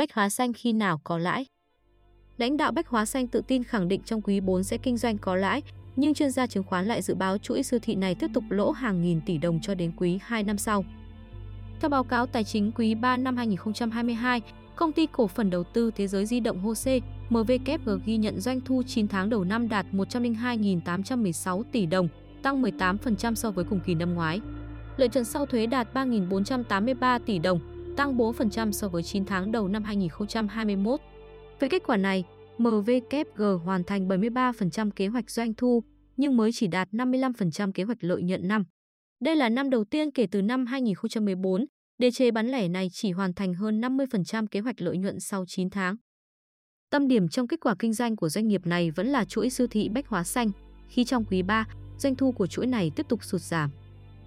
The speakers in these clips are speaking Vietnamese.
Bách Hóa Xanh khi nào có lãi? Lãnh đạo Bách Hóa Xanh tự tin khẳng định trong quý 4 sẽ kinh doanh có lãi, nhưng chuyên gia chứng khoán lại dự báo chuỗi siêu thị này tiếp tục lỗ hàng nghìn tỷ đồng cho đến quý 2 năm sau. Theo báo cáo tài chính quý 3 năm 2022, công ty cổ phần đầu tư thế giới di động HOSE MVKG ghi nhận doanh thu 9 tháng đầu năm đạt 102.816 tỷ đồng, tăng 18% so với cùng kỳ năm ngoái. Lợi nhuận sau thuế đạt 3.483 tỷ đồng, tăng 4% so với 9 tháng đầu năm 2021. Với kết quả này, MVKG hoàn thành 73% kế hoạch doanh thu, nhưng mới chỉ đạt 55% kế hoạch lợi nhuận năm. Đây là năm đầu tiên kể từ năm 2014, đế chế bán lẻ này chỉ hoàn thành hơn 50% kế hoạch lợi nhuận sau 9 tháng. Tâm điểm trong kết quả kinh doanh của doanh nghiệp này vẫn là chuỗi siêu thị Bách Hóa Xanh, khi trong quý 3, doanh thu của chuỗi này tiếp tục sụt giảm.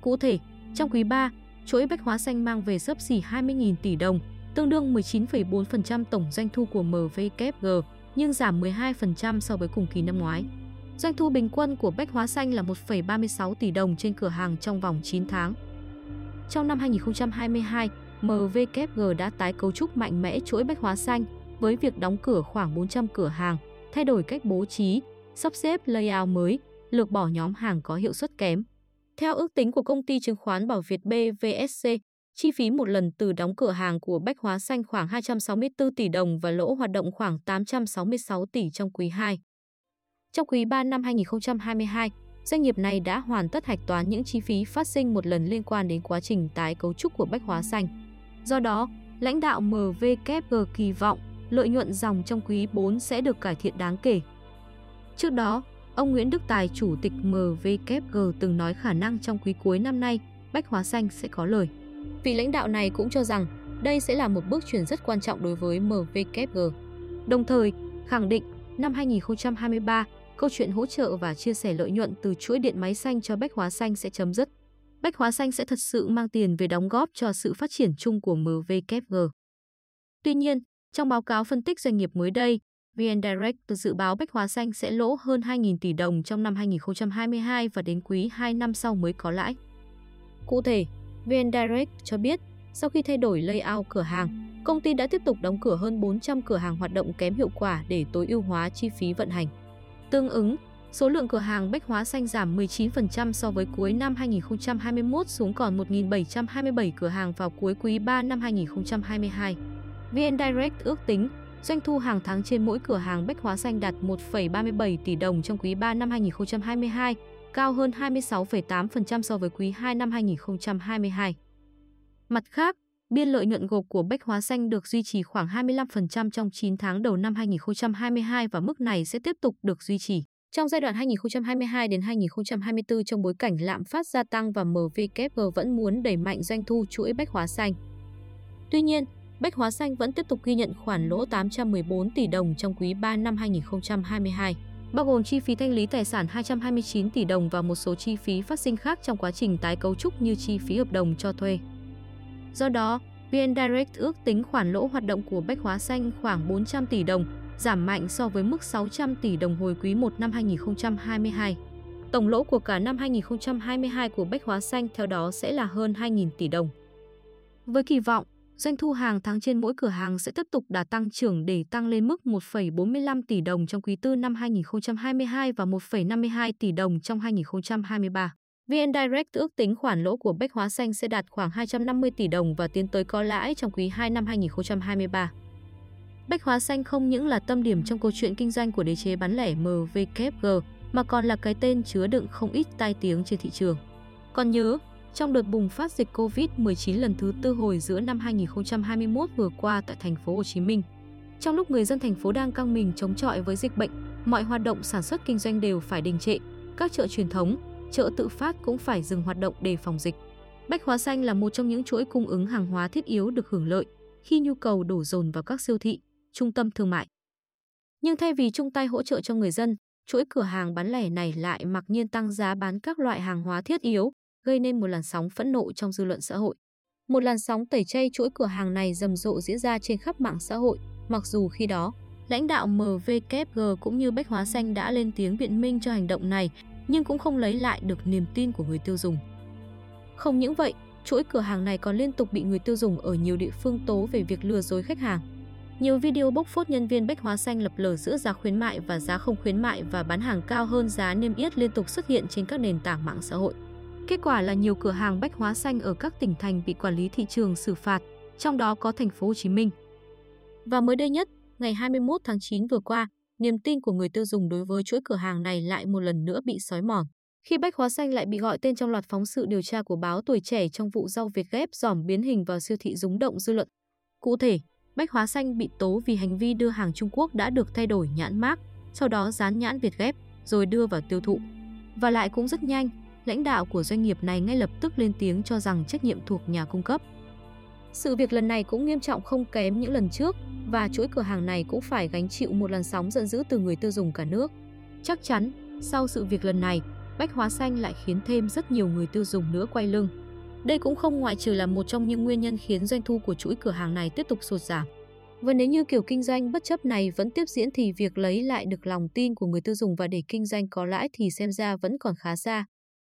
Cụ thể, trong quý 3, chuỗi Bách Hóa Xanh mang về sấp xỉ 20.000 tỷ đồng, tương đương 19,4% tổng doanh thu của MVKG, nhưng giảm 12% so với cùng kỳ năm ngoái. Doanh thu bình quân của Bách Hóa Xanh là 1,36 tỷ đồng trên cửa hàng trong vòng 9 tháng. Trong năm 2022, MVKG đã tái cấu trúc mạnh mẽ chuỗi Bách Hóa Xanh với việc đóng cửa khoảng 400 cửa hàng, thay đổi cách bố trí, sắp xếp layout mới, lược bỏ nhóm hàng có hiệu suất kém. Theo ước tính của công ty chứng khoán Bảo Việt BVSC, chi phí một lần từ đóng cửa hàng của Bách Hóa Xanh khoảng 264 tỷ đồng và lỗ hoạt động khoảng 866 tỷ trong quý 2. Trong quý 3 năm 2022, doanh nghiệp này đã hoàn tất hạch toán những chi phí phát sinh một lần liên quan đến quá trình tái cấu trúc của Bách Hóa Xanh. Do đó, lãnh đạo MVKG kỳ vọng lợi nhuận dòng trong quý 4 sẽ được cải thiện đáng kể. Trước đó, ông Nguyễn Đức Tài, chủ tịch MVKG từng nói khả năng trong quý cuối năm nay, Bách Hóa Xanh sẽ có lời. Vị lãnh đạo này cũng cho rằng đây sẽ là một bước chuyển rất quan trọng đối với MVKG. Đồng thời, khẳng định năm 2023, câu chuyện hỗ trợ và chia sẻ lợi nhuận từ chuỗi điện máy xanh cho Bách Hóa Xanh sẽ chấm dứt. Bách Hóa Xanh sẽ thật sự mang tiền về đóng góp cho sự phát triển chung của MVKG. Tuy nhiên, trong báo cáo phân tích doanh nghiệp mới đây, VN Direct dự báo Bách Hóa Xanh sẽ lỗ hơn 2.000 tỷ đồng trong năm 2022 và đến quý 2 năm sau mới có lãi. Cụ thể, VN Direct cho biết, sau khi thay đổi layout cửa hàng, công ty đã tiếp tục đóng cửa hơn 400 cửa hàng hoạt động kém hiệu quả để tối ưu hóa chi phí vận hành. Tương ứng, số lượng cửa hàng Bách Hóa Xanh giảm 19% so với cuối năm 2021 xuống còn 1.727 cửa hàng vào cuối quý 3 năm 2022. VN Direct ước tính doanh thu hàng tháng trên mỗi cửa hàng Bách Hóa Xanh đạt 1,37 tỷ đồng trong quý 3 năm 2022, cao hơn 26,8% so với quý 2 năm 2022. Mặt khác, biên lợi nhuận gộp của Bách Hóa Xanh được duy trì khoảng 25% trong 9 tháng đầu năm 2022 và mức này sẽ tiếp tục được duy trì. Trong giai đoạn 2022 đến 2024 trong bối cảnh lạm phát gia tăng và MVKG vẫn muốn đẩy mạnh doanh thu chuỗi Bách Hóa Xanh. Tuy nhiên, Bách Hóa Xanh vẫn tiếp tục ghi nhận khoản lỗ 814 tỷ đồng trong quý 3 năm 2022, bao gồm chi phí thanh lý tài sản 229 tỷ đồng và một số chi phí phát sinh khác trong quá trình tái cấu trúc như chi phí hợp đồng cho thuê. Do đó, VN Direct ước tính khoản lỗ hoạt động của Bách Hóa Xanh khoảng 400 tỷ đồng, giảm mạnh so với mức 600 tỷ đồng hồi quý 1 năm 2022. Tổng lỗ của cả năm 2022 của Bách Hóa Xanh theo đó sẽ là hơn 2.000 tỷ đồng. Với kỳ vọng, Doanh thu hàng tháng trên mỗi cửa hàng sẽ tiếp tục đà tăng trưởng để tăng lên mức 1,45 tỷ đồng trong quý tư năm 2022 và 1,52 tỷ đồng trong 2023. VN Direct ước tính khoản lỗ của Bách Hóa Xanh sẽ đạt khoảng 250 tỷ đồng và tiến tới có lãi trong quý 2 năm 2023. Bách Hóa Xanh không những là tâm điểm trong câu chuyện kinh doanh của đế chế bán lẻ MVKG, mà còn là cái tên chứa đựng không ít tai tiếng trên thị trường. Còn nhớ, trong đợt bùng phát dịch Covid-19 lần thứ tư hồi giữa năm 2021 vừa qua tại thành phố Hồ Chí Minh. Trong lúc người dân thành phố đang căng mình chống chọi với dịch bệnh, mọi hoạt động sản xuất kinh doanh đều phải đình trệ, các chợ truyền thống, chợ tự phát cũng phải dừng hoạt động để phòng dịch. Bách Hóa Xanh là một trong những chuỗi cung ứng hàng hóa thiết yếu được hưởng lợi khi nhu cầu đổ dồn vào các siêu thị, trung tâm thương mại. Nhưng thay vì chung tay hỗ trợ cho người dân, chuỗi cửa hàng bán lẻ này lại mặc nhiên tăng giá bán các loại hàng hóa thiết yếu, gây nên một làn sóng phẫn nộ trong dư luận xã hội. Một làn sóng tẩy chay chuỗi cửa hàng này rầm rộ diễn ra trên khắp mạng xã hội, mặc dù khi đó, lãnh đạo MVKG cũng như Bách Hóa Xanh đã lên tiếng biện minh cho hành động này, nhưng cũng không lấy lại được niềm tin của người tiêu dùng. Không những vậy, chuỗi cửa hàng này còn liên tục bị người tiêu dùng ở nhiều địa phương tố về việc lừa dối khách hàng. Nhiều video bốc phốt nhân viên Bách Hóa Xanh lập lờ giữa giá khuyến mại và giá không khuyến mại và bán hàng cao hơn giá niêm yết liên tục xuất hiện trên các nền tảng mạng xã hội. Kết quả là nhiều cửa hàng Bách Hóa Xanh ở các tỉnh thành bị quản lý thị trường xử phạt, trong đó có thành phố Hồ Chí Minh. Và mới đây nhất, ngày 21 tháng 9 vừa qua, niềm tin của người tiêu dùng đối với chuỗi cửa hàng này lại một lần nữa bị xói mòn. Khi Bách Hóa Xanh lại bị gọi tên trong loạt phóng sự điều tra của báo Tuổi Trẻ trong vụ rau Việt ghép giỏm biến hình vào siêu thị rúng động dư luận. Cụ thể, Bách Hóa Xanh bị tố vì hành vi đưa hàng Trung Quốc đã được thay đổi nhãn mác, sau đó dán nhãn Việt ghép, rồi đưa vào tiêu thụ. Và lại cũng rất nhanh, lãnh đạo của doanh nghiệp này ngay lập tức lên tiếng cho rằng trách nhiệm thuộc nhà cung cấp. Sự việc lần này cũng nghiêm trọng không kém những lần trước và chuỗi cửa hàng này cũng phải gánh chịu một làn sóng giận dữ từ người tiêu dùng cả nước. Chắc chắn, sau sự việc lần này, Bách Hóa Xanh lại khiến thêm rất nhiều người tiêu dùng nữa quay lưng. Đây cũng không ngoại trừ là một trong những nguyên nhân khiến doanh thu của chuỗi cửa hàng này tiếp tục sụt giảm. Và nếu như kiểu kinh doanh bất chấp này vẫn tiếp diễn thì việc lấy lại được lòng tin của người tiêu dùng và để kinh doanh có lãi thì xem ra vẫn còn khá xa.